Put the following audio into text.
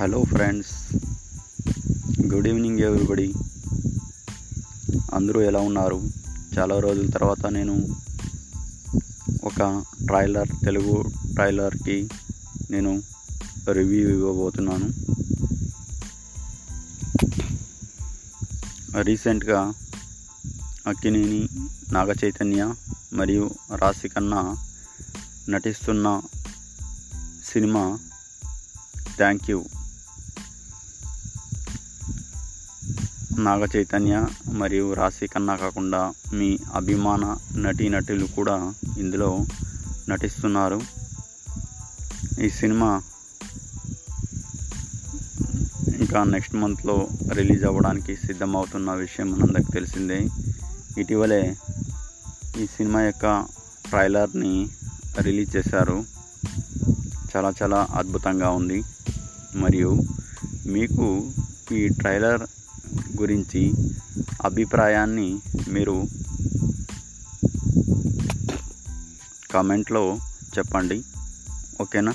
Hello friends good evening everybody అందరూ ఎలా ఉన్నారు? చాలా రోజుల తర్వాత నేను ఒక ట్రైలర్ తెలుగు ట్రైలర్కి నేను రివ్యూ ఇవ్వబోతున్నాను. రీసెంట్గా అక్కినేని నాగ చైతన్య మరియు రాశి కన్నా నటిస్తున్న cinema thank you Naga Chaitanya మరియు రాశి కన్నా కాకుండా మీ అభిమాన నటీనటులు కూడా ఇందులో నటిస్తున్నారు. ఈ సినిమా ఇంకా నెక్స్ట్ మంత్లో రిలీజ్ అవ్వడానికి సిద్ధమవుతున్న విషయం మనందరికి తెలిసిందే. ఇటీవలే ఈ సినిమా యొక్క ట్రైలర్ని రిలీజ్ చేశారు. చాలా చాలా అద్భుతంగా ఉంది. మరియు మీకు ఈ ట్రైలర్ గురించి అభిప్రాయాన్ని మీరు కామెంట్లో చెప్పండి. ఓకేనా?